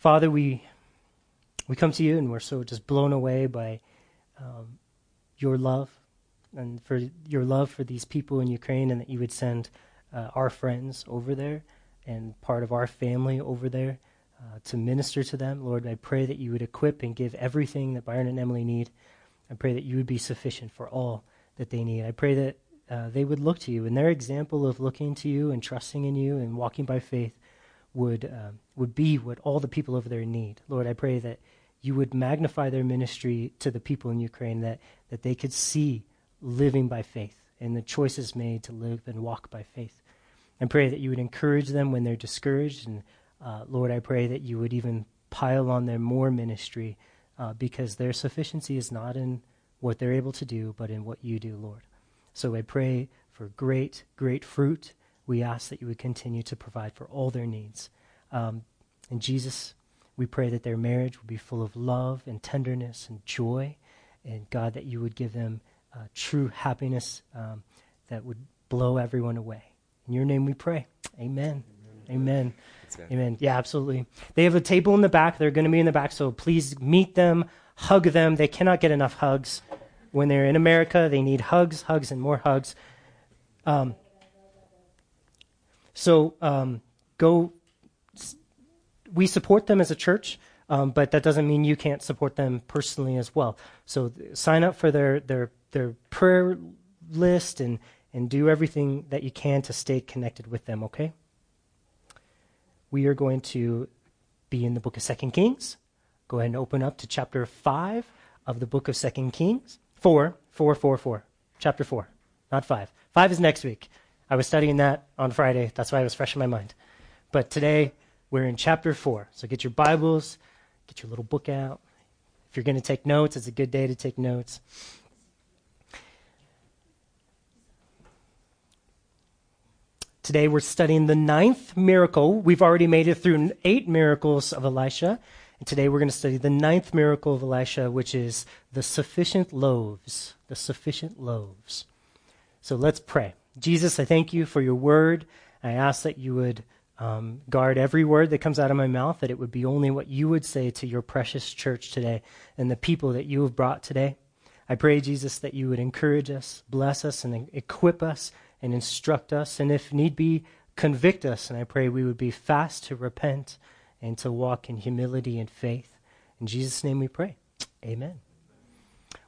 Father, we we come to you and we're so just blown away by um, your love and for your love for these people in Ukraine, and that you would send uh, our friends over there and part of our family over there uh, to minister to them. Lord, I pray that you would equip and give everything that Byron and Emily need. I pray that you would be sufficient for all that they need. I pray that uh, they would look to you, and their example of looking to you and trusting in you and walking by faith would um, would be what all the people over there need. Lord, I pray that you would magnify their ministry to the people in Ukraine, that that they could see living by faith and the choices made to live and walk by faith. I pray that you would encourage them when they're discouraged, and uh, Lord, I pray that you would even pile on them more ministry uh, because their sufficiency is not in what they're able to do, but in what you do, Lord. So I pray for great, great fruit. We ask that you would continue to provide for all their needs. Um, and Jesus, we pray that their marriage will be full of love and tenderness and joy. And God, that you would give them uh, true happiness um, that would blow everyone away. In your name we pray. Amen. Amen. Amen. Amen. Yeah, absolutely. They have a table in the back. They're going to be in the back, so please meet them, hug them. They cannot get enough hugs. When they're in America, they need hugs, hugs, and more hugs. Um, so um, go. We support them as a church, um, but that doesn't mean you can't support them personally as well. So sign up for their their their prayer list and and do everything that you can to stay connected with them. Okay. We are going to be in the book of Second Kings. Go ahead and open up to chapter five of the book of Second Kings. Four, four, four, four. Chapter four, not five. Five is next week. I was studying that on Friday. That's why it was fresh in my mind. But today we're in chapter four. So get your Bibles, get your little book out. If you're going to take notes, it's a good day to take notes. Today we're studying the ninth miracle. We've already made it through eight miracles of Elisha. And today we're going to study the ninth miracle of Elisha, which is the sufficient loaves. The sufficient loaves. So let's pray. Jesus, I thank you for your word. I ask that you would um, guard every word that comes out of my mouth, that it would be only what you would say to your precious church today and the people that you have brought today. I pray, Jesus, that you would encourage us, bless us, and equip us and instruct us, and if need be, convict us. And I pray we would be fast to repent and to walk in humility and faith. In Jesus' name we pray. Amen.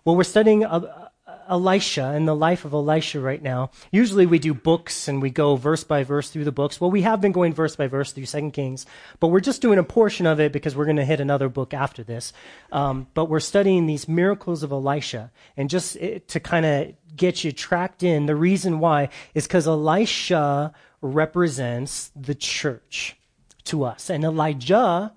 Well, we're studying uh, Elisha and the life of Elisha right now. Usually we do books and we go verse by verse through the books. Well, we have been going verse by verse through Second Kings, but we're just doing a portion of it because we're going to hit another book after this. Um, but we're studying these miracles of Elisha, and just eh, to kind of get you tracked in, the reason why is because Elisha represents the church to us. And Elijah,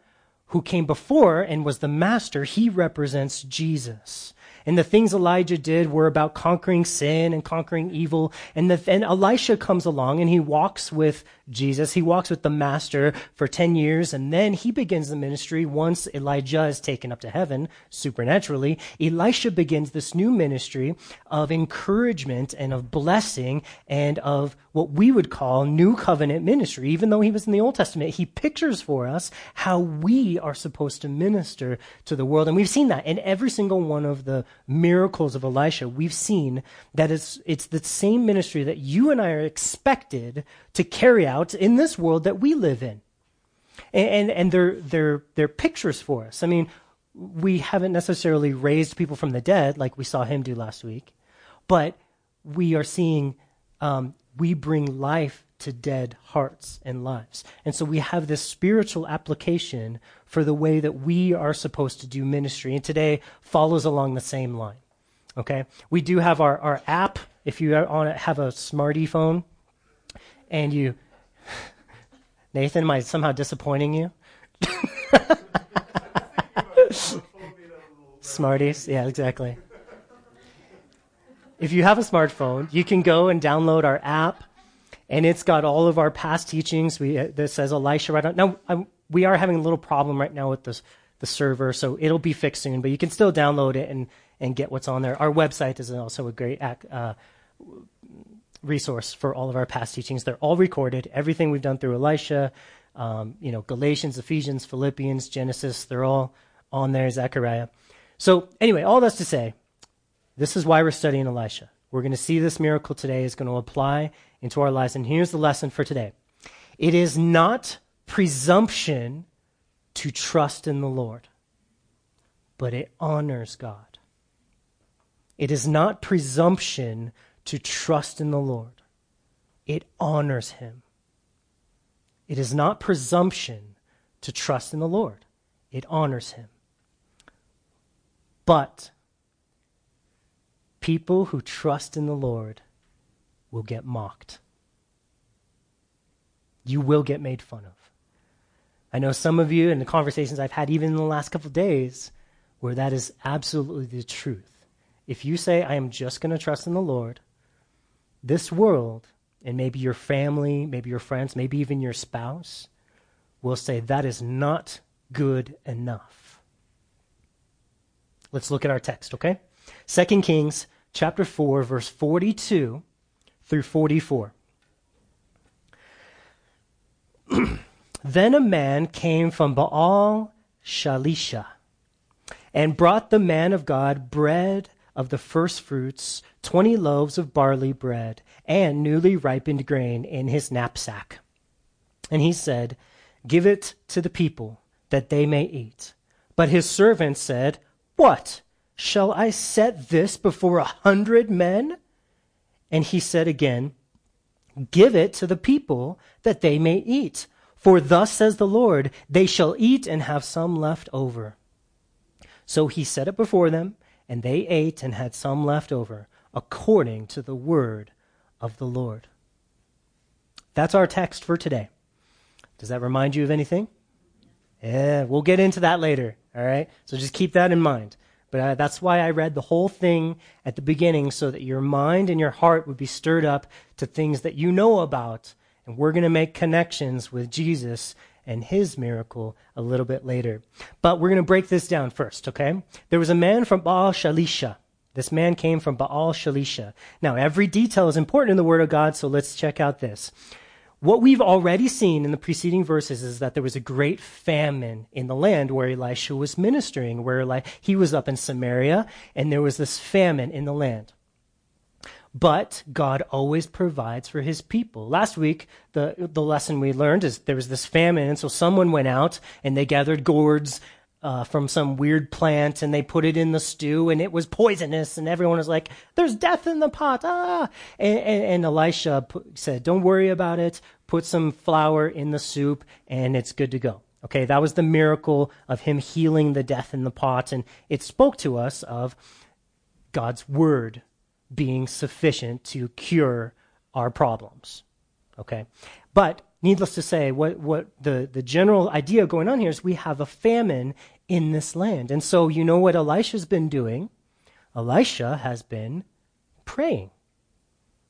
who came before and was the master, he represents Jesus. And the things Elijah did were about conquering sin and conquering evil. And then Elisha comes along and he walks with Jesus. He walks with the master for 10 years and then he begins the ministry once Elijah is taken up to heaven supernaturally. Elisha begins this new ministry of encouragement and of blessing and of what we would call new covenant ministry. Even though he was in the Old Testament, he pictures for us how we are supposed to minister to the world. And we've seen that in every single one of the miracles of Elisha. We've seen that it's, it's the same ministry that you and I are expected to carry out in this world that we live in. And, and, and they're, they're, they're pictures for us. I mean, we haven't necessarily raised people from the dead like we saw him do last week, but we are seeing um, we bring life to dead hearts and lives. And so we have this spiritual application for the way that we are supposed to do ministry. And today follows along the same line. Okay? We do have our, our app. If you have a smarty phone and you Nathan, am I somehow disappointing you? Smarties, yeah, exactly. If you have a smartphone, you can go and download our app and it's got all of our past teachings. We uh, that says Elisha right on. Now I'm, we are having a little problem right now with this the server, so it'll be fixed soon. But you can still download it and and get what's on there. Our website is also a great uh, resource for all of our past teachings. They're all recorded. Everything we've done through Elisha, Um, you know, Galatians, Ephesians, Philippians, Genesis, they're all on there, Zechariah. So, anyway, all that's to say, this is why we're studying Elisha. We're going to see this miracle today is going to apply into our lives. And here's the lesson for today it is not presumption to trust in the Lord, but it honors God. It is not presumption to trust in the Lord, it honors Him. It is not presumption to trust in the Lord, it honors Him. But people who trust in the Lord will get mocked. You will get made fun of. I know some of you in the conversations I've had even in the last couple days where that is absolutely the truth. If you say, I am just going to trust in the Lord, this world, and maybe your family, maybe your friends, maybe even your spouse, will say that is not good enough. Let's look at our text, okay? 2 Kings chapter 4 verse 42 through 44. then a man came from Baal Shalisha and brought the man of God bread of the first fruits, 20 loaves of barley bread, and newly ripened grain in his knapsack. And he said, Give it to the people, that they may eat. But his servant said, What? Shall I set this before a hundred men? And he said again, Give it to the people, that they may eat. For thus says the Lord, They shall eat and have some left over. So he set it before them, and they ate and had some left over, according to the word of the Lord. That's our text for today. Does that remind you of anything? Yeah, we'll get into that later. All right? So just keep that in mind. But uh, that's why I read the whole thing at the beginning so that your mind and your heart would be stirred up to things that you know about. And we're going to make connections with Jesus and his miracle a little bit later. But we're going to break this down first, okay? There was a man from Baal Shalisha. This man came from Baal Shalisha. Now, every detail is important in the Word of God, so let's check out this. What we've already seen in the preceding verses is that there was a great famine in the land where Elisha was ministering, where he was up in Samaria, and there was this famine in the land. But God always provides for his people. Last week, the, the lesson we learned is there was this famine, and so someone went out and they gathered gourds uh, from some weird plant and they put it in the stew and it was poisonous and everyone was like, "There's death in the pot!" Ah, and, and, and Elisha put, said, "Don't worry about it. Put some flour in the soup and it's good to go." Okay, that was the miracle of him healing the death in the pot, and it spoke to us of God's word being sufficient to cure our problems. Okay, but needless to say, what, what the, the general idea going on here is we have a famine in this land. And so, you know what Elisha's been doing? Elisha has been praying.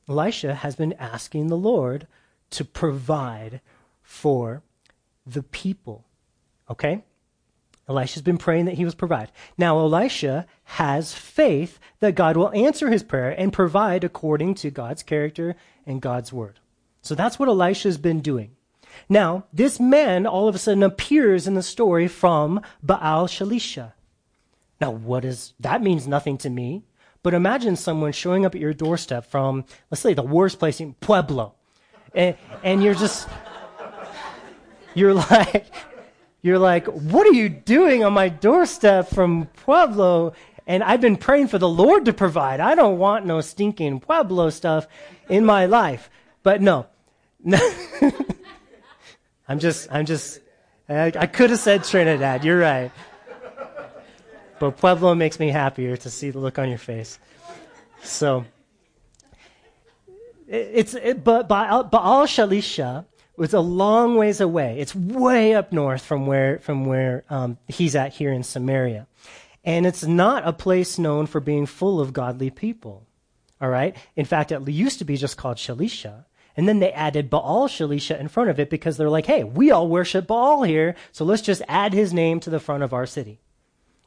Elisha has been asking the Lord to provide for the people. Okay? Elisha's been praying that he was provide. Now, Elisha has faith that God will answer his prayer and provide according to God's character and God's word. So that's what Elisha's been doing. Now, this man all of a sudden appears in the story from Baal Shalisha. Now, what is that means nothing to me. But imagine someone showing up at your doorstep from, let's say, the worst place in Pueblo. And, and you're just, you're like, you're like, what are you doing on my doorstep from Pueblo? And I've been praying for the Lord to provide. I don't want no stinking Pueblo stuff in my life. But no. I'm just, I'm just, I, I could have said Trinidad. You're right. But Pueblo makes me happier to see the look on your face. So, it, it's, it, but Baal, Baal Shalisha was a long ways away. It's way up north from where, from where um, he's at here in Samaria. And it's not a place known for being full of godly people. All right? In fact, it used to be just called Shalisha. And then they added Baal Shalisha in front of it because they're like, hey, we all worship Baal here, so let's just add his name to the front of our city.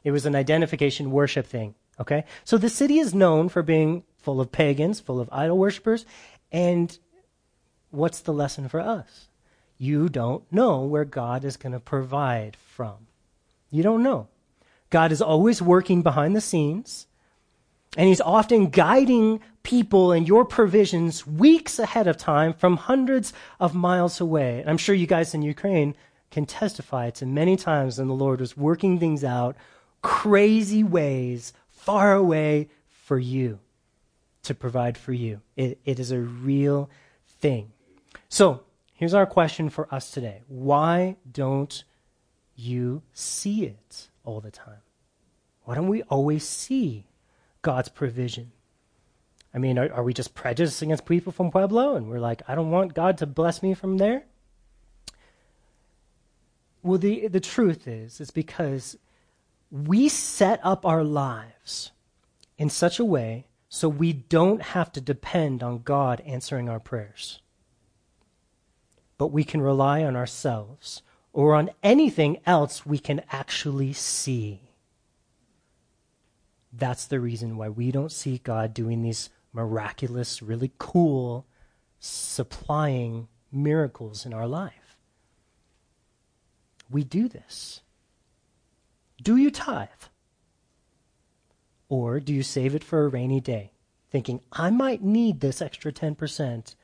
It was an identification worship thing. Okay? So the city is known for being full of pagans, full of idol worshippers. And what's the lesson for us? you don't know where God is going to provide from. You don't know. God is always working behind the scenes, and He's often guiding people and your provisions weeks ahead of time from hundreds of miles away. And I'm sure you guys in Ukraine can testify to many times when the Lord was working things out crazy ways far away for you to provide for you. It, it is a real thing. So, here's our question for us today Why don't you see it all the time? Why don't we always see God's provision? I mean, are, are we just prejudiced against people from Pueblo and we're like, I don't want God to bless me from there? Well, the, the truth is, it's because we set up our lives in such a way so we don't have to depend on God answering our prayers. But we can rely on ourselves or on anything else we can actually see. That's the reason why we don't see God doing these miraculous, really cool, supplying miracles in our life. We do this. Do you tithe? Or do you save it for a rainy day, thinking, I might need this extra 10%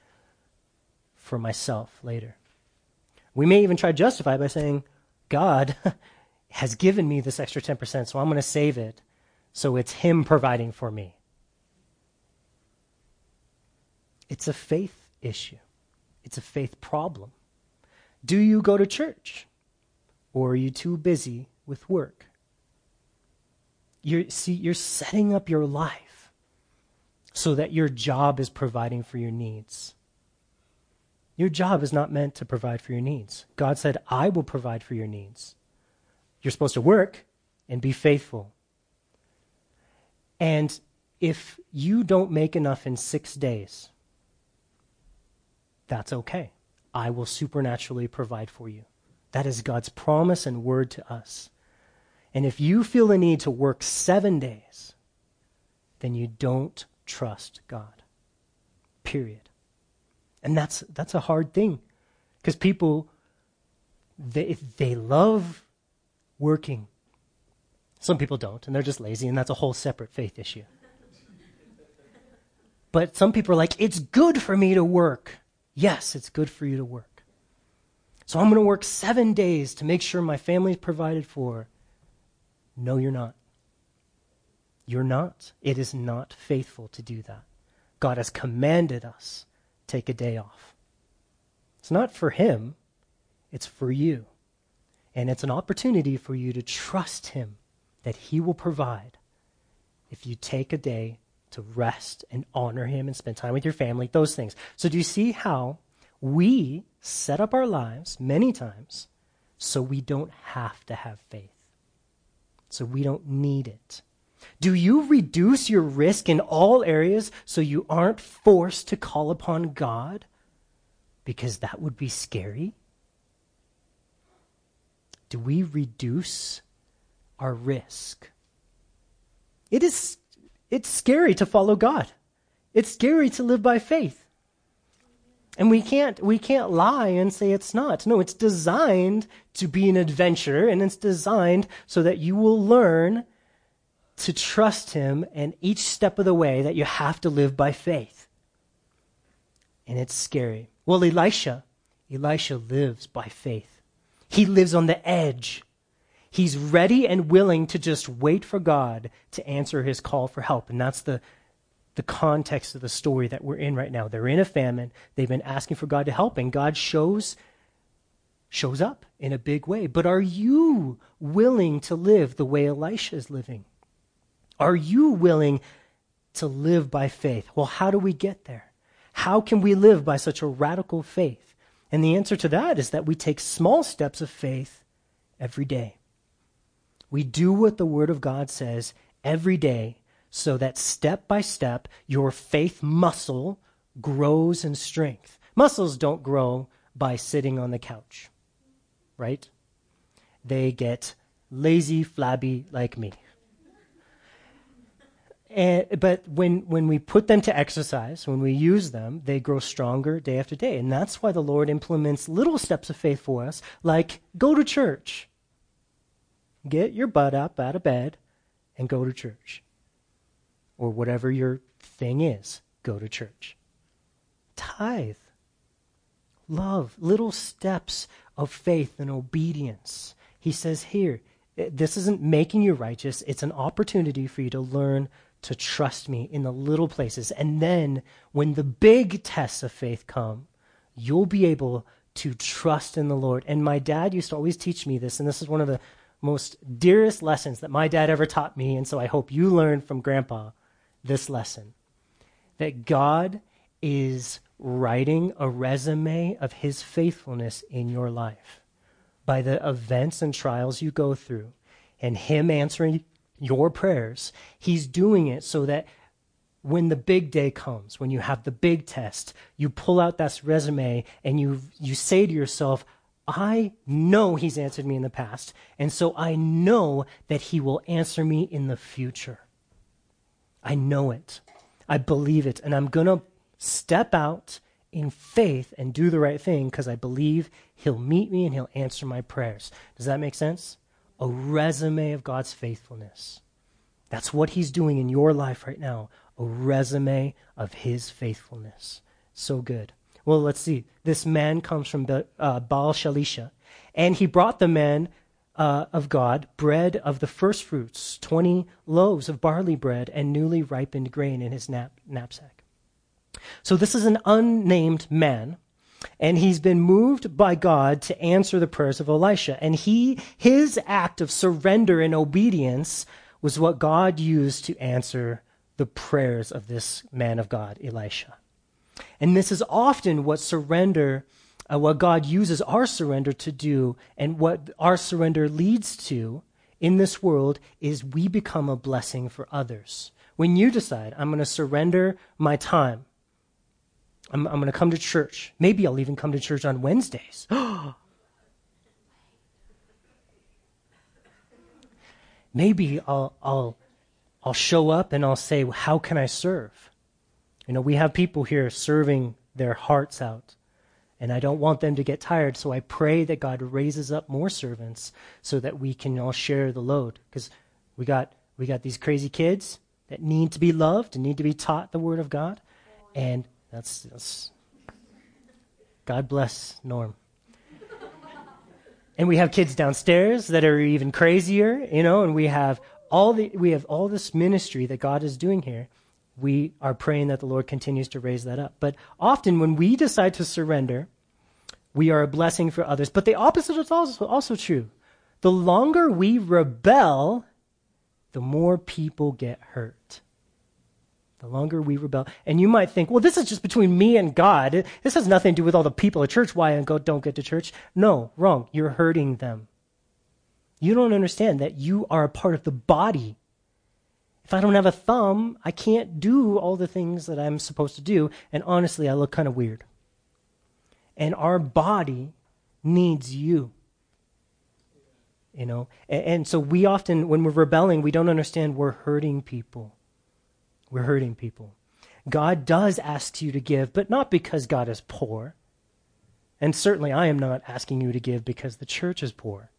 for myself later? We may even try to justify by saying, God has given me this extra 10%, so I'm going to save it. So it's Him providing for me. It's a faith issue, it's a faith problem. Do you go to church? Or are you too busy with work? You're, see, you're setting up your life so that your job is providing for your needs. Your job is not meant to provide for your needs. God said, I will provide for your needs. You're supposed to work and be faithful. And if you don't make enough in six days, that's okay. I will supernaturally provide for you. That is God's promise and word to us. And if you feel the need to work seven days, then you don't trust God. Period. And that's that's a hard thing. Because people they they love working. Some people don't, and they're just lazy, and that's a whole separate faith issue. but some people are like, it's good for me to work. Yes, it's good for you to work. So I'm going to work seven days to make sure my family's provided for. No, you're not. You're not. It is not faithful to do that. God has commanded us take a day off. It's not for him, it's for you. And it's an opportunity for you to trust him that he will provide if you take a day to rest and honor him and spend time with your family, those things. So, do you see how we set up our lives many times so we don't have to have faith? so we don't need it. Do you reduce your risk in all areas so you aren't forced to call upon God? Because that would be scary. Do we reduce our risk? It is it's scary to follow God. It's scary to live by faith. And we can't, we can't lie and say it's not. No, it's designed to be an adventure and it's designed so that you will learn to trust him and each step of the way that you have to live by faith. And it's scary. Well, Elisha, Elisha lives by faith. He lives on the edge. He's ready and willing to just wait for God to answer his call for help. And that's the, the context of the story that we're in right now. They're in a famine. They've been asking for God to help, and God shows shows up in a big way. But are you willing to live the way Elisha is living? Are you willing to live by faith? Well, how do we get there? How can we live by such a radical faith? And the answer to that is that we take small steps of faith every day. We do what the Word of God says every day so that step by step your faith muscle grows in strength. Muscles don't grow by sitting on the couch, right? They get lazy, flabby like me. And, but when, when we put them to exercise, when we use them, they grow stronger day after day. And that's why the Lord implements little steps of faith for us, like go to church. Get your butt up out of bed and go to church. Or whatever your thing is, go to church. Tithe. Love. Little steps of faith and obedience. He says here, this isn't making you righteous, it's an opportunity for you to learn to trust me in the little places. And then when the big tests of faith come, you'll be able to trust in the Lord. And my dad used to always teach me this, and this is one of the most dearest lessons that my dad ever taught me. And so I hope you learn from grandpa this lesson that God is writing a resume of his faithfulness in your life by the events and trials you go through and him answering your prayers. He's doing it so that when the big day comes, when you have the big test, you pull out that resume and you you say to yourself, I know he's answered me in the past, and so I know that he will answer me in the future. I know it. I believe it, and I'm going to step out in faith and do the right thing because I believe he'll meet me and he'll answer my prayers. Does that make sense? A resume of God's faithfulness. That's what he's doing in your life right now. A resume of his faithfulness. So good. Well, let's see. This man comes from uh, Baal Shalisha, and he brought the man uh, of God bread of the first fruits, 20 loaves of barley bread, and newly ripened grain in his nap- knapsack. So this is an unnamed man, and he's been moved by God to answer the prayers of Elisha. And he, his act of surrender and obedience was what God used to answer the prayers of this man of God, Elisha. And this is often what surrender, uh, what God uses our surrender to do, and what our surrender leads to in this world is we become a blessing for others. When you decide, I'm going to surrender my time, I'm, I'm going to come to church. Maybe I'll even come to church on Wednesdays. Maybe I'll, I'll, I'll show up and I'll say, How can I serve? You know, we have people here serving their hearts out. And I don't want them to get tired, so I pray that God raises up more servants so that we can all share the load. Because we got we got these crazy kids that need to be loved and need to be taught the word of God. And that's, that's God bless Norm. and we have kids downstairs that are even crazier, you know, and we have all the we have all this ministry that God is doing here we are praying that the Lord continues to raise that up. But often when we decide to surrender, we are a blessing for others. But the opposite is also, also true. The longer we rebel, the more people get hurt. The longer we rebel. And you might think, well, this is just between me and God. This has nothing to do with all the people at church why I go don't get to church. No, wrong. You're hurting them. You don't understand that you are a part of the body if I don't have a thumb, I can't do all the things that I'm supposed to do. And honestly, I look kind of weird. And our body needs you. You know? And, and, so we often, when we're rebelling, we don't understand we're hurting people. We're hurting people. God does ask you to give, but not because God is poor. And certainly I am not asking you to give because the church is poor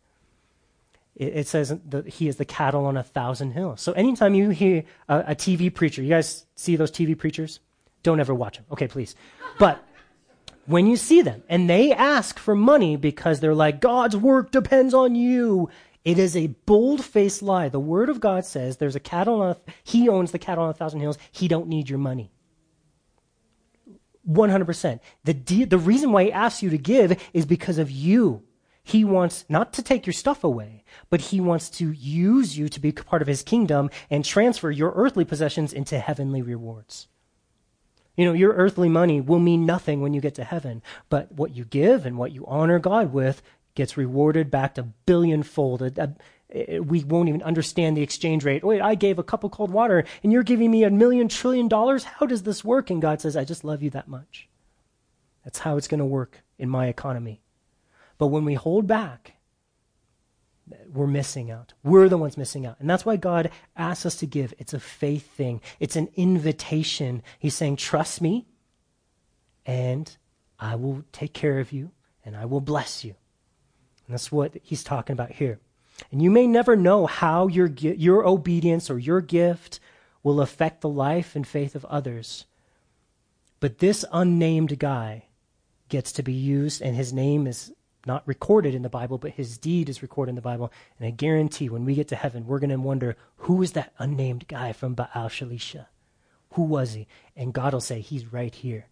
it, it says that he is the cattle on a thousand hills. So anytime you hear a, a TV preacher, you guys see those TV preachers? Don't ever watch them. Okay, please. But when you see them and they ask for money because they're like, God's work depends on you, it is a bold faced lie. The word of God says there's a cattle on a, he owns the cattle on a thousand hills. He don't need your money. 100%. The, de- the reason why he asks you to give is because of you. He wants not to take your stuff away, but he wants to use you to be part of his kingdom and transfer your earthly possessions into heavenly rewards. You know, your earthly money will mean nothing when you get to heaven, but what you give and what you honor God with gets rewarded back to billionfold. We won't even understand the exchange rate. Wait, I gave a cup of cold water and you're giving me a million trillion dollars? How does this work? And God says, I just love you that much. That's how it's going to work in my economy. But when we hold back, we're missing out. We're the ones missing out. And that's why God asks us to give. It's a faith thing, it's an invitation. He's saying, Trust me, and I will take care of you, and I will bless you. And that's what he's talking about here. And you may never know how your, your obedience or your gift will affect the life and faith of others. But this unnamed guy gets to be used, and his name is not recorded in the Bible, but his deed is recorded in the Bible. And I guarantee when we get to heaven, we're going to wonder who is that unnamed guy from Baal Shalisha? Who was he? And God will say, He's right here.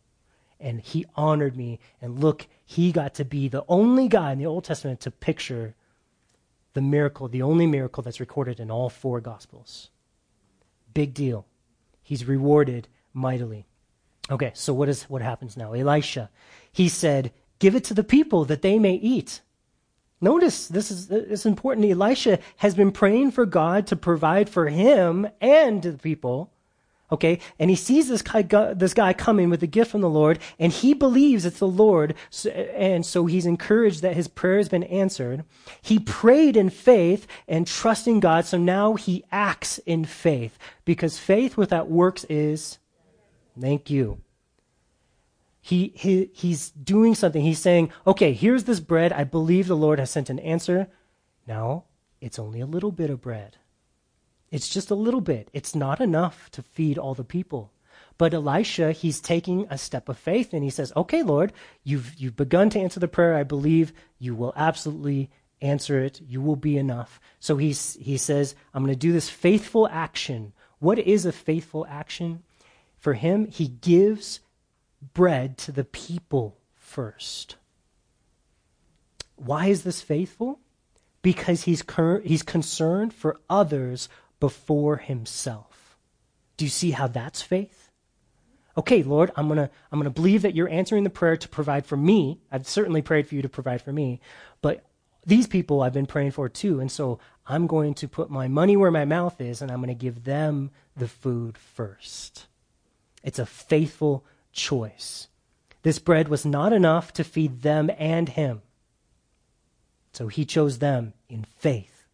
And he honored me. And look, he got to be the only guy in the Old Testament to picture the miracle, the only miracle that's recorded in all four Gospels. Big deal. He's rewarded mightily. Okay, so what is what happens now? Elisha, he said, Give it to the people that they may eat. Notice this is it's important. Elisha has been praying for God to provide for him and the people. Okay, and he sees this guy, this guy coming with a gift from the Lord, and he believes it's the Lord, and so he's encouraged that his prayer has been answered. He prayed in faith and trusting God, so now he acts in faith because faith without works is, thank you, he, he, he's doing something. He's saying, okay, here's this bread. I believe the Lord has sent an answer. Now, it's only a little bit of bread. It's just a little bit. It's not enough to feed all the people. But Elisha, he's taking a step of faith and he says, okay, Lord, you've, you've begun to answer the prayer. I believe you will absolutely answer it. You will be enough. So he's, he says, I'm going to do this faithful action. What is a faithful action? For him, he gives bread to the people first. Why is this faithful? Because he's, cur- he's concerned for others before himself. Do you see how that's faith? Okay, Lord, I'm going to I'm going to believe that you're answering the prayer to provide for me. I've certainly prayed for you to provide for me, but these people I've been praying for too, and so I'm going to put my money where my mouth is and I'm going to give them the food first. It's a faithful choice. This bread was not enough to feed them and him. So he chose them in faith.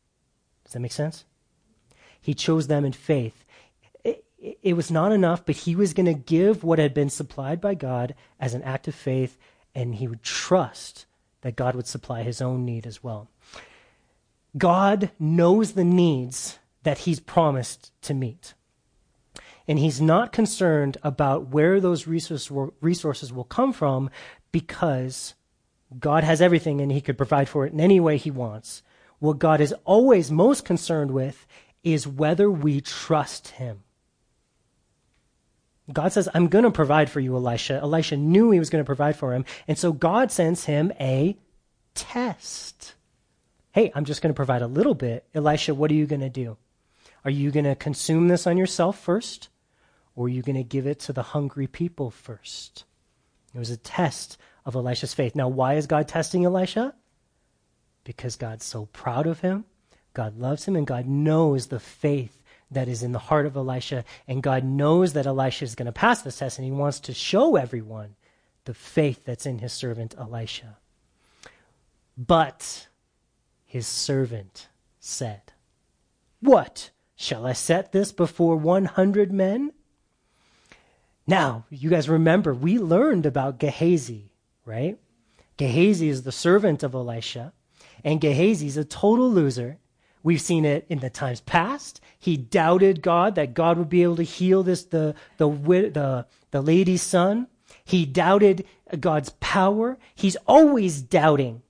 Does that make sense? He chose them in faith. It, it was not enough, but he was going to give what had been supplied by God as an act of faith, and he would trust that God would supply his own need as well. God knows the needs that he's promised to meet. And he's not concerned about where those resources will come from because God has everything and he could provide for it in any way he wants. What God is always most concerned with is whether we trust him. God says, I'm going to provide for you, Elisha. Elisha knew he was going to provide for him. And so God sends him a test. Hey, I'm just going to provide a little bit. Elisha, what are you going to do? Are you going to consume this on yourself first? Or are you going to give it to the hungry people first? It was a test of Elisha's faith. Now, why is God testing Elisha? Because God's so proud of him, God loves him, and God knows the faith that is in the heart of Elisha. And God knows that Elisha is going to pass this test, and he wants to show everyone the faith that's in his servant Elisha. But his servant said, What? Shall I set this before 100 men? Now, you guys remember, we learned about Gehazi, right? Gehazi is the servant of Elisha, and Gehazi is a total loser. We've seen it in the times past. He doubted God that God would be able to heal this the the the the lady's son. He doubted God's power. He's always doubting.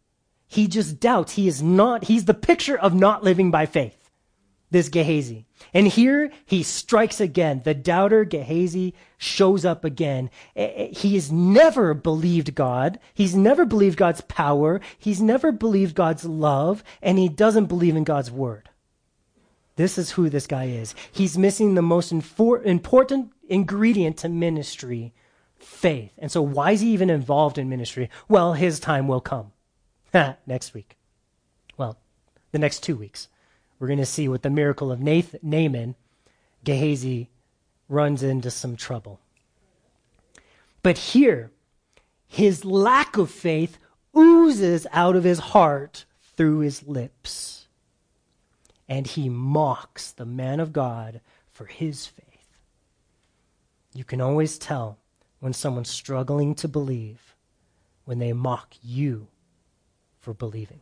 He just doubts. He is not. He's the picture of not living by faith this Gehazi. And here he strikes again. The doubter Gehazi shows up again. Eh, eh, he has never believed God. He's never believed God's power. He's never believed God's love. And he doesn't believe in God's word. This is who this guy is. He's missing the most infor- important ingredient to ministry faith. And so, why is he even involved in ministry? Well, his time will come next week. Well, the next two weeks we're going to see with the miracle of Nathan, Naaman, Gehazi runs into some trouble. But here, his lack of faith oozes out of his heart through his lips. and he mocks the man of God for his faith. You can always tell when someone's struggling to believe when they mock you for believing.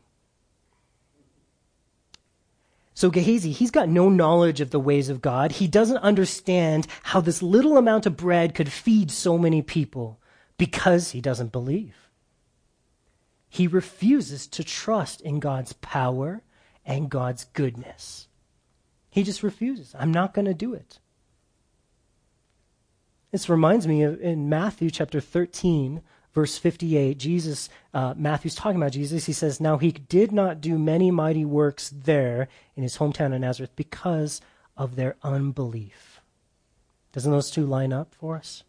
So Gehazi, he's got no knowledge of the ways of God. He doesn't understand how this little amount of bread could feed so many people because he doesn't believe. He refuses to trust in God's power and God's goodness. He just refuses. I'm not going to do it. This reminds me of in Matthew chapter 13, verse 58, Jesus, uh, Matthew's talking about Jesus. He says, Now he did not do many mighty works there in his hometown of Nazareth because of their unbelief. Doesn't those two line up for us?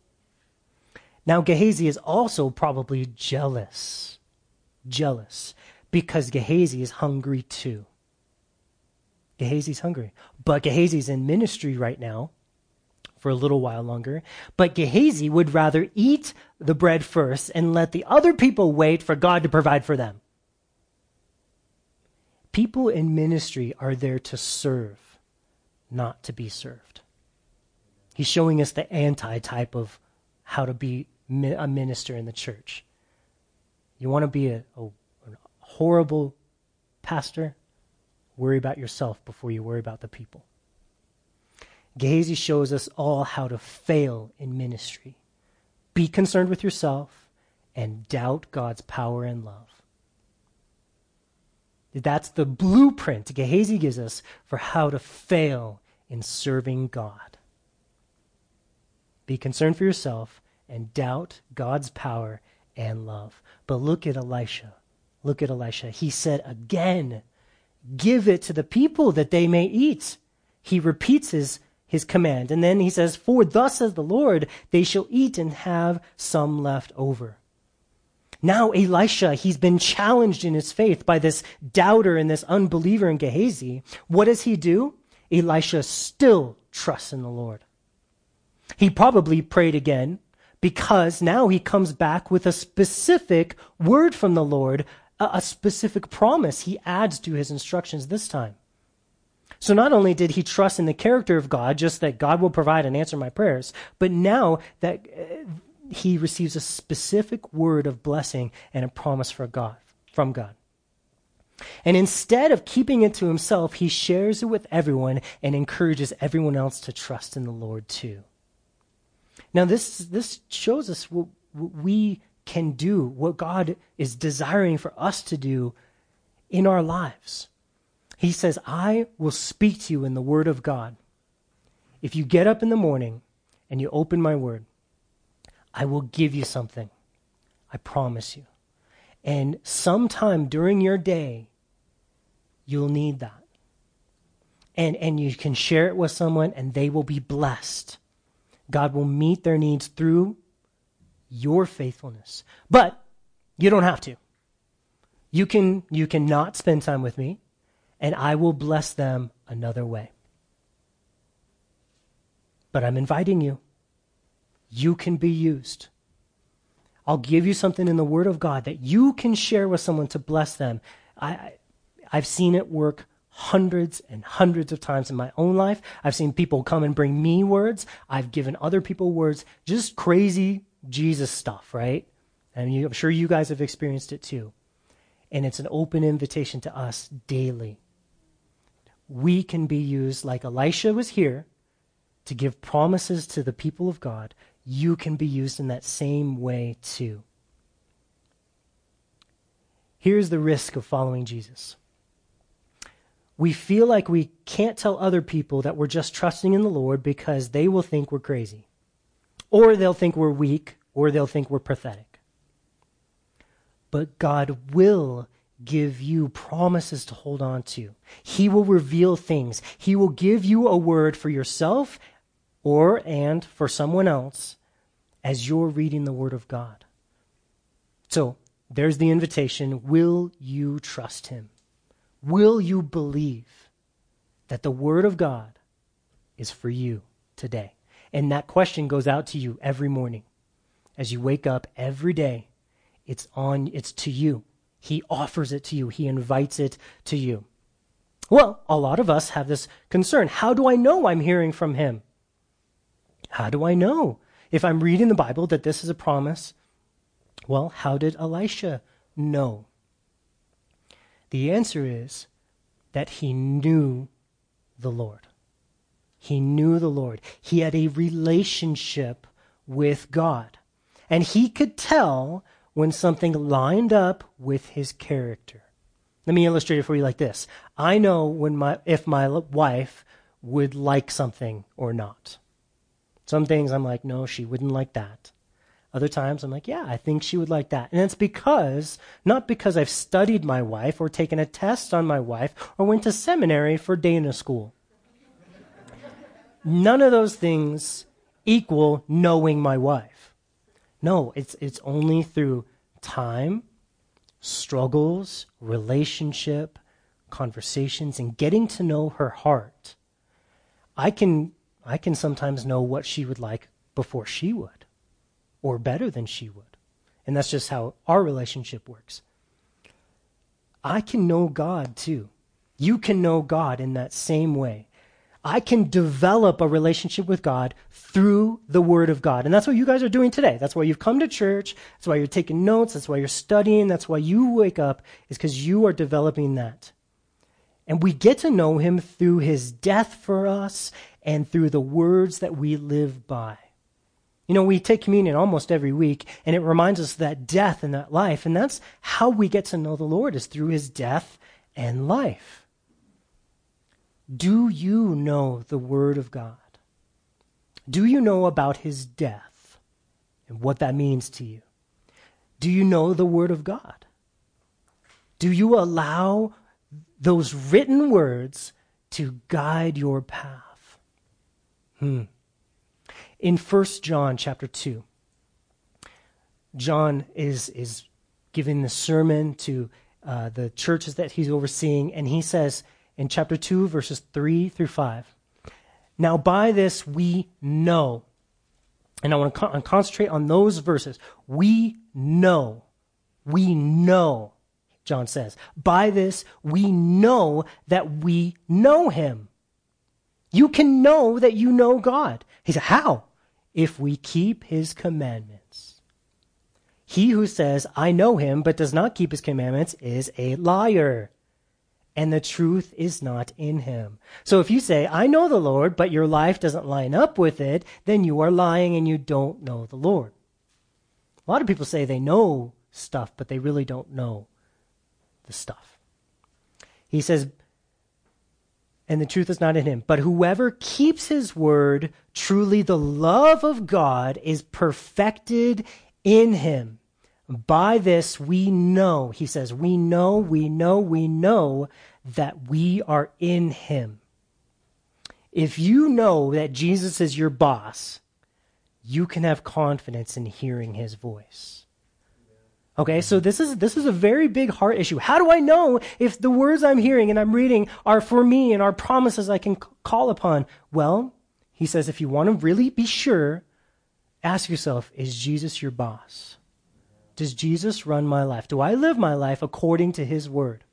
Now, Gehazi is also probably jealous. Jealous. Because Gehazi is hungry too. Gehazi's hungry. But Gehazi's in ministry right now for a little while longer. But Gehazi would rather eat the bread first and let the other people wait for God to provide for them. People in ministry are there to serve, not to be served. He's showing us the anti type of how to be a minister in the church. You want to be a, a, a horrible pastor? Worry about yourself before you worry about the people. Gehazi shows us all how to fail in ministry. Be concerned with yourself and doubt God's power and love. That's the blueprint Gehazi gives us for how to fail in serving God. Be concerned for yourself and doubt God's power and love. But look at Elisha. Look at Elisha. He said again, Give it to the people that they may eat. He repeats his his command. And then he says, For thus says the Lord, they shall eat and have some left over. Now, Elisha, he's been challenged in his faith by this doubter and this unbeliever in Gehazi. What does he do? Elisha still trusts in the Lord. He probably prayed again because now he comes back with a specific word from the Lord, a, specific promise he adds to his instructions this time. So not only did he trust in the character of God, just that God will provide and answer my prayers, but now that uh, he receives a specific word of blessing and a promise for God, from God. And instead of keeping it to himself, he shares it with everyone and encourages everyone else to trust in the Lord too. Now, this, this shows us what, what we can do, what God is desiring for us to do in our lives. He says, I will speak to you in the word of God. If you get up in the morning and you open my word, I will give you something. I promise you. And sometime during your day, you'll need that. And, and you can share it with someone and they will be blessed. God will meet their needs through your faithfulness. But you don't have to. You can, you can not spend time with me and I will bless them another way. But I'm inviting you. You can be used. I'll give you something in the Word of God that you can share with someone to bless them. I, I've seen it work hundreds and hundreds of times in my own life. I've seen people come and bring me words. I've given other people words, just crazy Jesus stuff, right? And you, I'm sure you guys have experienced it too. And it's an open invitation to us daily we can be used like Elisha was here to give promises to the people of God. You can be used in that same way too. Here's the risk of following Jesus. We feel like we can't tell other people that we're just trusting in the Lord because they will think we're crazy, or they'll think we're weak, or they'll think we're pathetic. But God will give you promises to hold on to. He will reveal things. He will give you a word for yourself or and for someone else as you're reading the word of God. So, there's the invitation. Will you trust him? Will you believe that the word of God is for you today? And that question goes out to you every morning. As you wake up every day, it's on it's to you. He offers it to you, He invites it to you. Well, a lot of us have this concern. How do I know I'm hearing from him? How do I know if I'm reading the Bible that this is a promise? Well, how did Elisha know? The answer is that he knew the Lord. He knew the Lord. He had a relationship with God. And he could tell when something lined up with his character. Let me illustrate it for you like this. I know when my if my wife would like something or not. Some things I'm like, no, she wouldn't like that. Other times I'm like, yeah, I think she would like that. And it's because, not because I've studied my wife or taken a test on my wife or went to seminary for Dana school. None of those things equal knowing my wife. No, it's, it's only through time, struggles, relationship, conversations, and getting to know her heart. I can, I can sometimes know what she would like before she would or better than she would. And that's just how our relationship works. I can know God too. You can know God in that same way. I can develop a relationship with God through the Word of God. And that's what you guys are doing today. That's why you've come to church. That's why you're taking notes. That's why you're studying. That's why you wake up, is because you are developing that. And we get to know Him through His death for us and through the words that we live by. You know, we take communion almost every week, and it reminds us that death and that life. And that's how we get to know the Lord, is through his death and life. Do you know the Word of God? Do you know about his death and what that means to you? Do you know the Word of God? Do you allow those written words to guide your path? Hmm in 1 John chapter 2. John is, is giving the sermon to uh, the churches that he's overseeing, and he says in chapter 2, verses 3 through 5, Now by this we know, and I want to con- concentrate on those verses. We know, we know, John says, by this we know that we know him. You can know that you know God. He said, How? if we keep his commandments. He who says, I know him, but does not keep his commandments is a liar, and the truth is not in him. So if you say, I know the Lord, but your life doesn't line up with it, then you are lying and you don't know the Lord. A lot of people say they know stuff, but they really don't know the stuff. He says, and the truth is not in him. But whoever keeps his word, truly the love of God is perfected in him. By this we know, he says, we know, we know, we know that we are in him. If you know that Jesus is your boss, you can have confidence in hearing his voice. Okay, so this is this is a very big heart issue. How do I know if the words I'm hearing and I'm reading are for me and are promises I can c- call upon? Well, he says if you want to really be sure, ask yourself, is Jesus your boss? Does Jesus run my life? Do I live my life according to his word?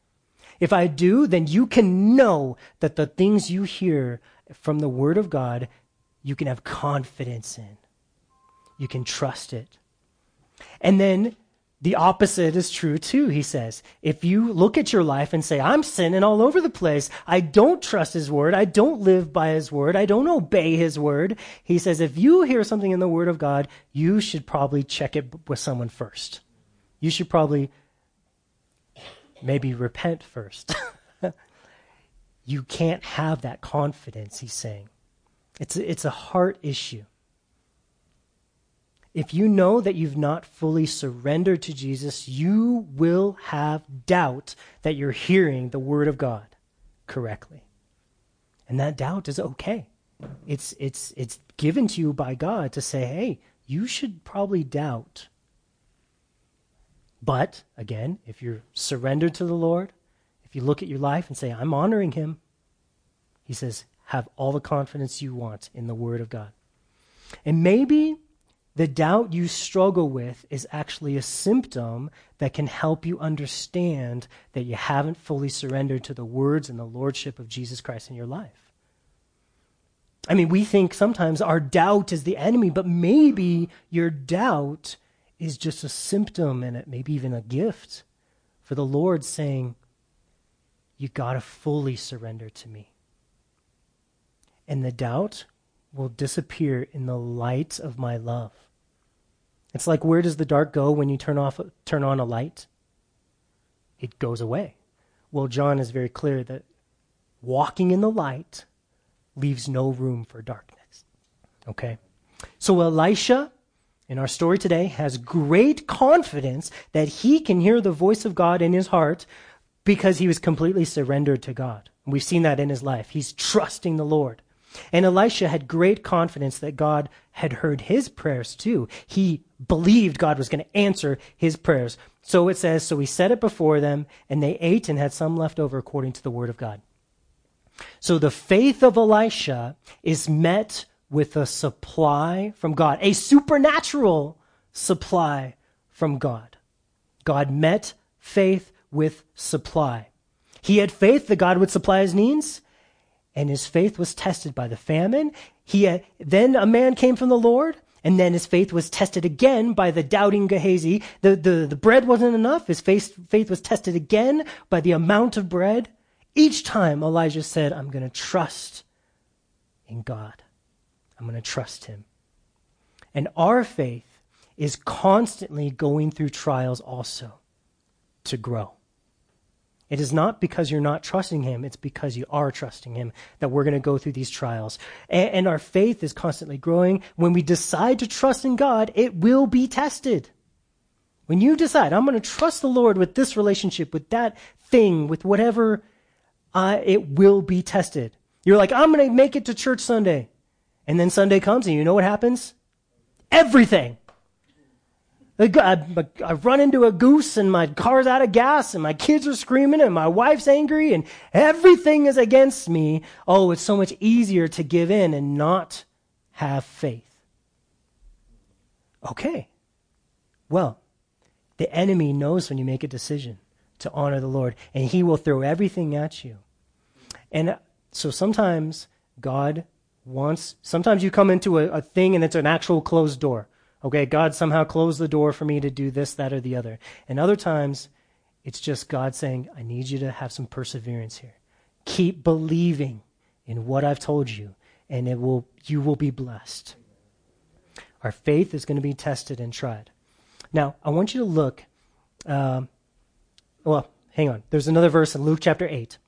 If I do, then you can know that the things you hear from the word of God, you can have confidence in. You can trust it. And then the opposite is true too, he says. If you look at your life and say, I'm sinning all over the place, I don't trust his word, I don't live by his word, I don't obey his word, he says, if you hear something in the word of God, you should probably check it with someone first. You should probably maybe repent first. you can't have that confidence, he's saying. It's a, it's a heart issue. If you know that you've not fully surrendered to Jesus, you will have doubt that you're hearing the Word of God correctly. And that doubt is okay. It's, it's, it's given to you by God to say, hey, you should probably doubt. But again, if you're surrendered to the Lord, if you look at your life and say, I'm honoring Him, He says, have all the confidence you want in the Word of God. And maybe the doubt you struggle with is actually a symptom that can help you understand that you haven't fully surrendered to the words and the lordship of Jesus Christ in your life. I mean, we think sometimes our doubt is the enemy, but maybe your doubt is just a symptom and it maybe even a gift for the Lord saying, You got to fully surrender to me. And the doubt will disappear in the light of my love. It's like where does the dark go when you turn off turn on a light? It goes away. Well, John is very clear that walking in the light leaves no room for darkness. Okay? So Elisha in our story today has great confidence that he can hear the voice of God in his heart because he was completely surrendered to God. We've seen that in his life. He's trusting the Lord. And Elisha had great confidence that God had heard his prayers too. He believed God was going to answer his prayers. So it says, So he set it before them, and they ate and had some left over according to the word of God. So the faith of Elisha is met with a supply from God, a supernatural supply from God. God met faith with supply. He had faith that God would supply his needs, and his faith was tested by the famine. He had, then a man came from the Lord, and then his faith was tested again by the doubting Gehazi. The, the, the bread wasn't enough. His faith, faith was tested again by the amount of bread. Each time Elijah said, I'm going to trust in God. I'm going to trust him. And our faith is constantly going through trials also to grow. It is not because you're not trusting him, it's because you are trusting him that we're going to go through these trials. And, and, our faith is constantly growing. When we decide to trust in God, it will be tested. When you decide, I'm going to trust the Lord with this relationship, with that thing, with whatever, uh, it will be tested. You're like, I'm going to make it to church Sunday. And then Sunday comes, and you know what happens? Everything. I, I run into a goose, and my car's out of gas, and my kids are screaming, and my wife's angry, and everything is against me. Oh, it's so much easier to give in and not have faith. Okay. Well, the enemy knows when you make a decision to honor the Lord, and he will throw everything at you. And uh, so sometimes God once. Sometimes you come into a, a thing and it's an actual closed door. Okay, God somehow closed the door for me to do this, that, or the other. And other times, it's just God saying, I need you to have some perseverance here. Keep believing in what I've told you, and it will, you will be blessed. Our faith is going to be tested and tried. Now, I want you to look. Um, well, hang on. There's another verse in Luke chapter 8.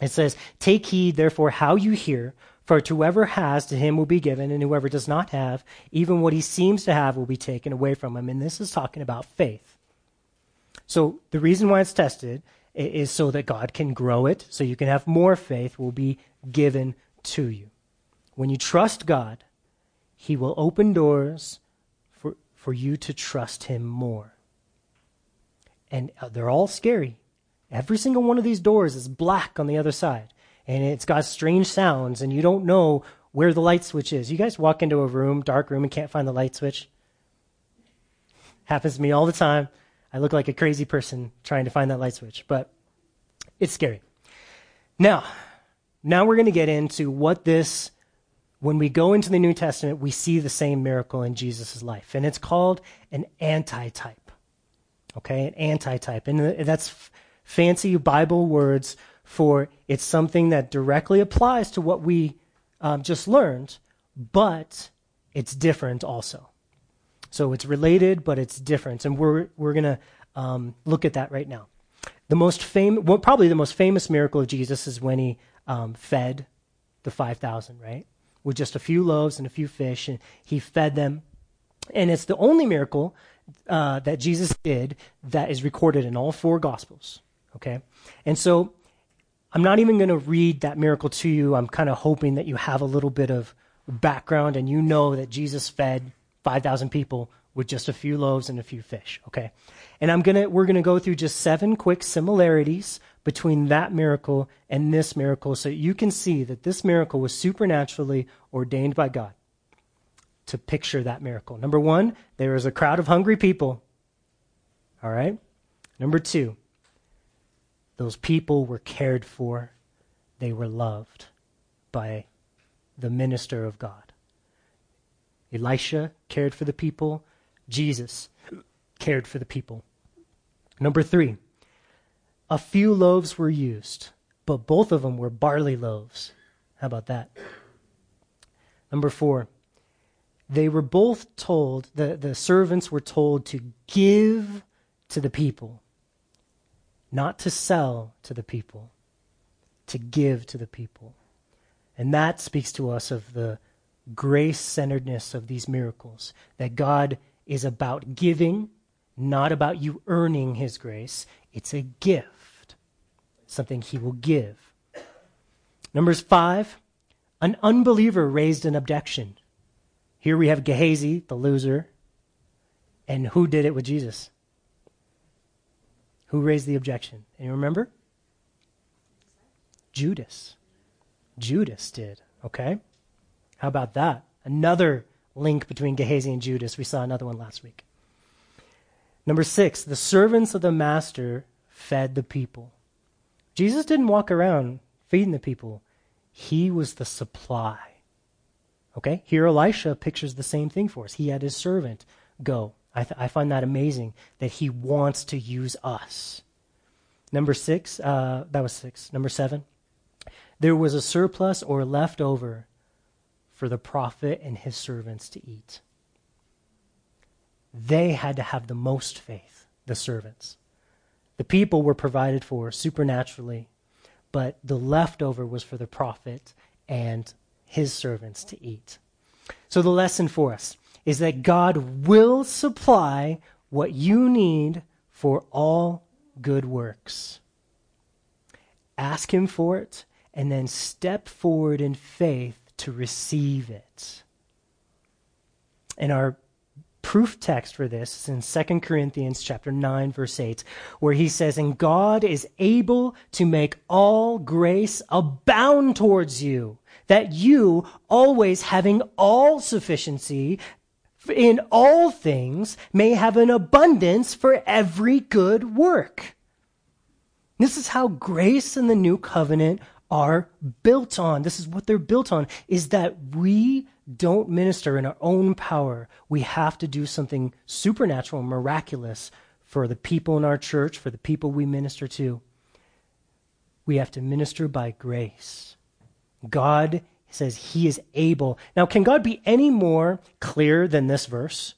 It says, Take heed, therefore, how you hear, for to whoever has, to him will be given, and whoever does not have, even what he seems to have will be taken away from him. And this is talking about faith. So the reason why it's tested is so that God can grow it, so you can have more faith will be given to you. When you trust God, he will open doors for, for you to trust him more. And uh, they're all scary. Every single one of these doors is black on the other side and it's got strange sounds and you don't know where the light switch is. You guys walk into a room, dark room, and can't find the light switch? Happens to me all the time. I look like a crazy person trying to find that light switch, but it's scary. Now, now we're going to get into what this, when we go into the New Testament, we see the same miracle in Jesus' life, and it's called an antitype. Okay, an antitype. And uh, that's fancy Bible words for it's something that directly applies to what we um, just learned, but it's different also. So it's related, but it's different, and we're we're gonna um, look at that right now. The most famous, well, probably the most famous miracle of Jesus is when he um, fed the five thousand, right, with just a few loaves and a few fish, and he fed them, and it's the only miracle uh, that Jesus did that is recorded in all four Gospels. Okay, and so I'm not even going to read that miracle to you. I'm kind of hoping that you have a little bit of background and you know that Jesus fed 5,000 people with just a few loaves and a few fish, okay? And I'm going to we're going to go through just seven quick similarities between that miracle and this miracle so you can see that this miracle was supernaturally ordained by God. to picture that miracle. Number one, there was a crowd of hungry people. All right? Number two, those people were cared for, they were loved by the minister of God. Elisha cared for the people, Jesus cared for the people. Number three, a few loaves were used, but both of them were barley loaves. How about that? Number four, they were both told, the, the servants were told to give to the people, not to sell to the people, to give to the people. And that speaks to us of the grace centeredness of these miracles, that God is about giving, not about you earning His grace. It's a gift, something He will give. Numbers five, an unbeliever raised an objection. Here we have Gehazi, the loser. And who did it with Jesus? Who raised the objection? And you remember? Judas. Judas did. Okay? How about that? Another link between Gehazi and Judas. We saw another one last week. Number six, the servants of the master fed the people. Jesus didn't walk around feeding the people, he was the supply. Okay? Here, Elisha pictures the same thing for us. He had his servant go. I, th- I find that amazing that he wants to use us. Number six, uh, that was six. Number seven, there was a surplus or leftover for the prophet and his servants to eat. They had to have the most faith, the servants. The people were provided for supernaturally, but the leftover was for the prophet and his servants to eat. So the lesson for us is that God will supply what you need for all good works. Ask Him for it and then step forward in faith to receive it. And our proof text for this is in 2 Corinthians chapter 9 verse 8 where he says and God is able to make all grace abound towards you that you always having all sufficiency in all things may have an abundance for every good work. This is how grace and the new covenant are built on. This is what they're built on is that we don't minister in our own power. We have to do something supernatural, miraculous for the people in our church, for the people we minister to. We have to minister by grace. God says he is able. Now, can God be any more clear than this verse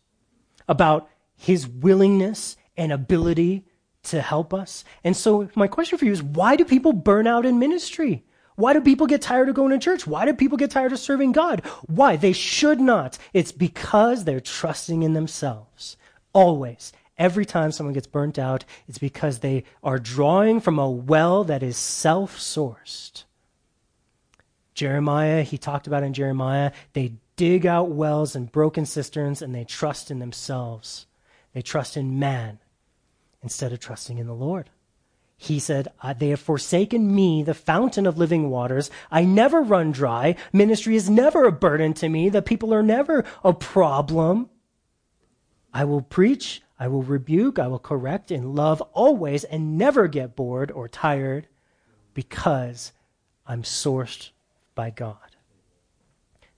about his willingness and ability to help us? And so, my question for you is why do people burn out in ministry? Why do people get tired of going to church? Why do people get tired of serving God? Why? They should not. It's because they're trusting in themselves. Always. Every time someone gets burnt out, it's because they are drawing from a well that is self sourced. Jeremiah, he talked about in Jeremiah, they dig out wells and broken cisterns and they trust in themselves. They trust in man instead of trusting in the Lord. He said, They have forsaken me, the fountain of living waters. I never run dry. Ministry is never a burden to me. The people are never a problem. I will preach, I will rebuke, I will correct in love always and never get bored or tired because I'm sourced by God.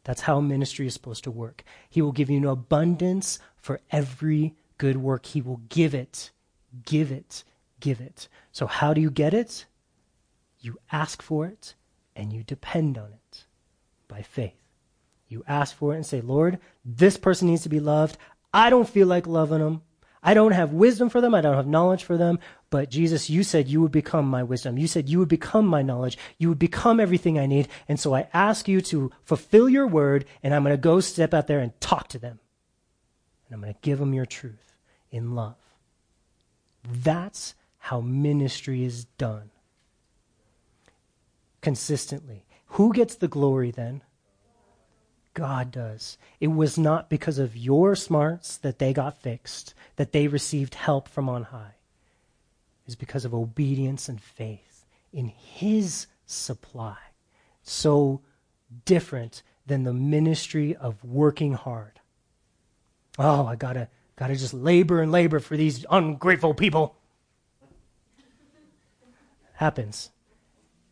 That's how ministry is supposed to work. He will give you an abundance for every good work. He will give it, give it, give it. So, how do you get it? You ask for it and you depend on it by faith. You ask for it and say, Lord, this person needs to be loved. I don't feel like loving them. I don't have wisdom for them. I don't have knowledge for them. But Jesus, you said you would become my wisdom. You said you would become my knowledge. You would become everything I need. And so I ask you to fulfill your word, and I'm going to go step out there and talk to them. And I'm going to give them your truth in love. That's how ministry is done consistently. Who gets the glory then? God does. It was not because of your smarts that they got fixed, that they received help from on high. It was because of obedience and faith in His supply. So different than the ministry of working hard. Oh, I gotta, gotta just labor and labor for these ungrateful people. Happens.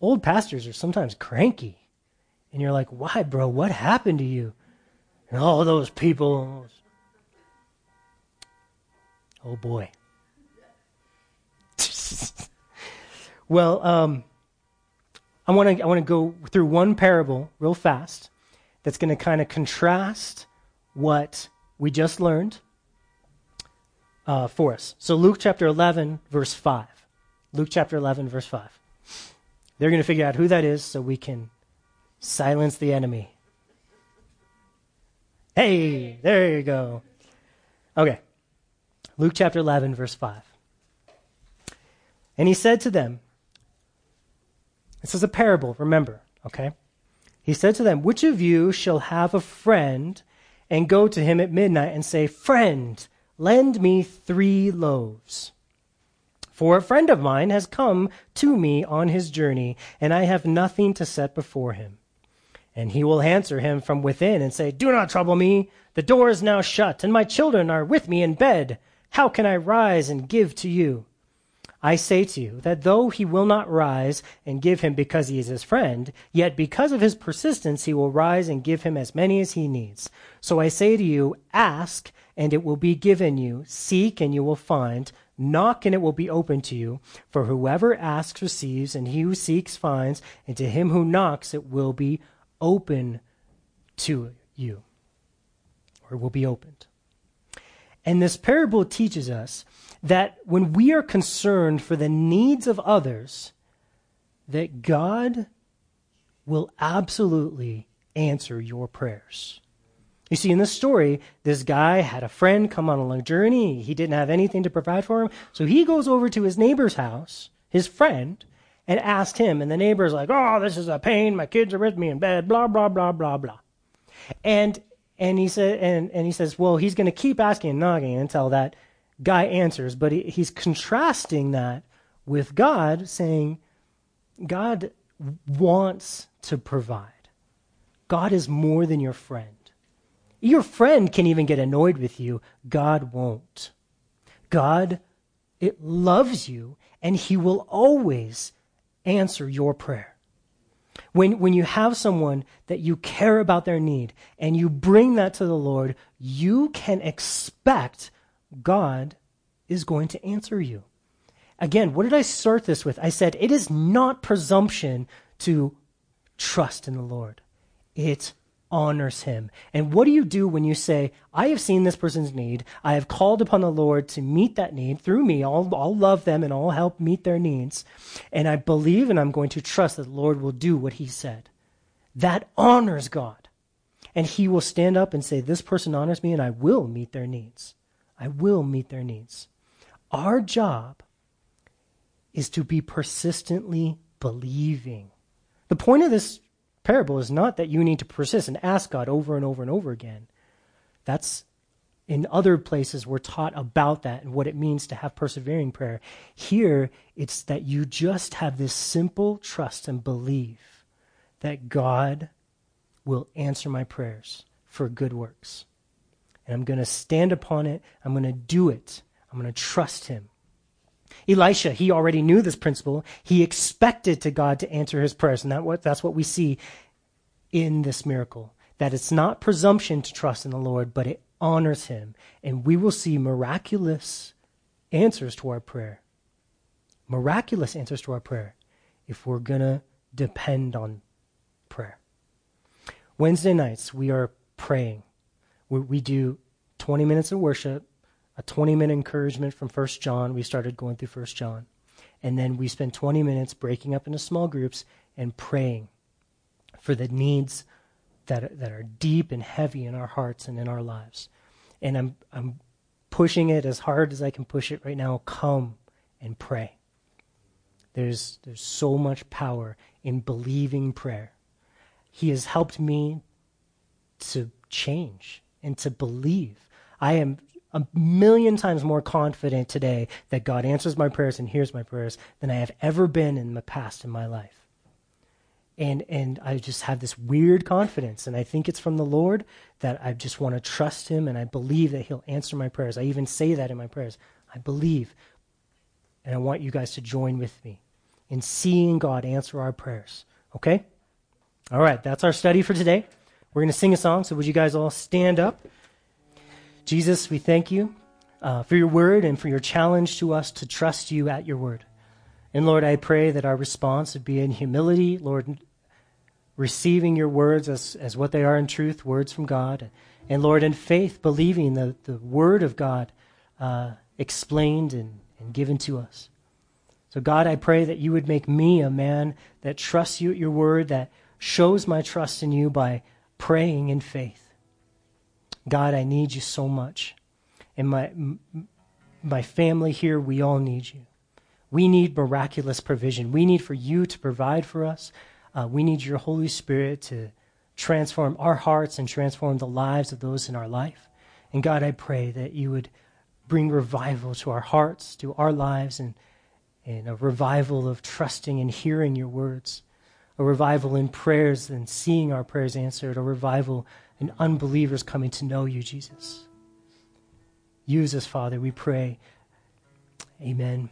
Old pastors are sometimes cranky. And you're like, why, bro? What happened to you? And all those people. Oh, boy. well, um, I want to I want to go through one parable real fast that's going to kind of contrast what we just learned uh, for us. So Luke chapter 11 verse 5. Luke chapter 11 verse 5. They're going to figure out who that is so we can silence the enemy. Hey, there you go. Okay. Luke chapter 11 verse 5. And he said to them, this is a parable, remember, okay? He said to them, Which of you shall have a friend and go to him at midnight and say, Friend, lend me three loaves? For a friend of mine has come to me on his journey, and I have nothing to set before him. And he will answer him from within and say, Do not trouble me. The door is now shut, and my children are with me in bed. How can I rise and give to you? I say to you that though he will not rise and give him because he is his friend, yet because of his persistence he will rise and give him as many as he needs. So I say to you, ask, and it will be given you. Seek, and you will find. Knock, and it will be opened to you. For whoever asks receives, and he who seeks finds, and to him who knocks it will be open to you, or will be opened. And this parable teaches us that when we are concerned for the needs of others, that God will absolutely answer your prayers. You see, in this story, this guy had a friend come on a long journey. He didn't have anything to provide for him. So he goes over to his neighbor's house, his friend, and asked him. And the neighbor's like, Oh, this is a pain. My kids are with me in bed, blah, blah, blah, blah, blah. And and he said and, and he says, Well, he's gonna keep asking and knocking until that guy answers, but he, he's contrasting that with God, saying, God wants to provide. God is more than your friend. Your friend can even get annoyed with you. God won't. God it loves you and he will always answer your prayer. When, when you have someone that you care about their need and you bring that to the Lord, you can expect God is going to answer you. Again, what did I start this with? I said it is not presumption to trust in the Lord. It honors him. And what do you do when you say, I have seen this person's need. I have called upon the Lord to meet that need through me. I'll, I'll love them and I'll help meet their needs. And I believe and I'm going to trust that the Lord will do what he said. That honors God. And he will stand up and say, This person honors me and I will meet their needs. I will meet their needs. Our job is to be persistently believing. The point of this parable is not that you need to persist and ask God over and over and over again. That's in other places we're taught about that and what it means to have persevering prayer. Here, it's that you just have this simple trust and belief that God will answer my prayers for good works and I'm going to stand upon it. I'm going to do it. I'm going to trust him. Elisha, he already knew this principle. He expected to God to answer his prayers, and that what, that's what we see in this miracle. That it's not presumption to trust in the Lord, but it honors him. And we will see miraculous answers to our prayer. Miraculous answers to our prayer if we're going to depend on prayer. Wednesday nights, we are praying we, we do 20 minutes of worship, a 20 minute encouragement from First John. We started going through First John. And then we spent 20 minutes breaking up into small groups and praying for the needs that, that are deep and heavy in our hearts and in our lives. And I'm, I'm pushing it as hard as I can push it right now. Come and pray. There's, there's so much power in believing prayer. He has helped me to change and to believe. I am a million times more confident today that God answers my prayers and hears my prayers than I have ever been in the past in my life. and and I just have this weird confidence, and I think it's from the Lord that I just want to trust Him, and I believe that He'll answer my prayers. I even say that in my prayers. I believe, and I want you guys to join with me in seeing God answer our prayers. Okay? All right, that's our study for today. We're going to sing a song, so would you guys all stand up? Jesus, we thank you uh, for your word and for your challenge to us to trust you at your word. And Lord, I pray that our response would be in humility, Lord, receiving your words as, as what they are in truth, words from God. And Lord, in faith, believing the, the word of God uh, explained and, and given to us. So, God, I pray that you would make me a man that trusts you at your word, that shows my trust in you by praying in faith. God, I need you so much. And my, my family here, we all need you. We need miraculous provision. We need for you to provide for us. Uh, we need your Holy Spirit to transform our hearts and transform the lives of those in our life. And God, I pray that you would bring revival to our hearts, to our lives, and, and a revival of trusting and hearing your words, a revival in prayers and seeing our prayers answered, a revival in unbelievers coming to know you, Jesus. Use us, Father, we pray. Amen.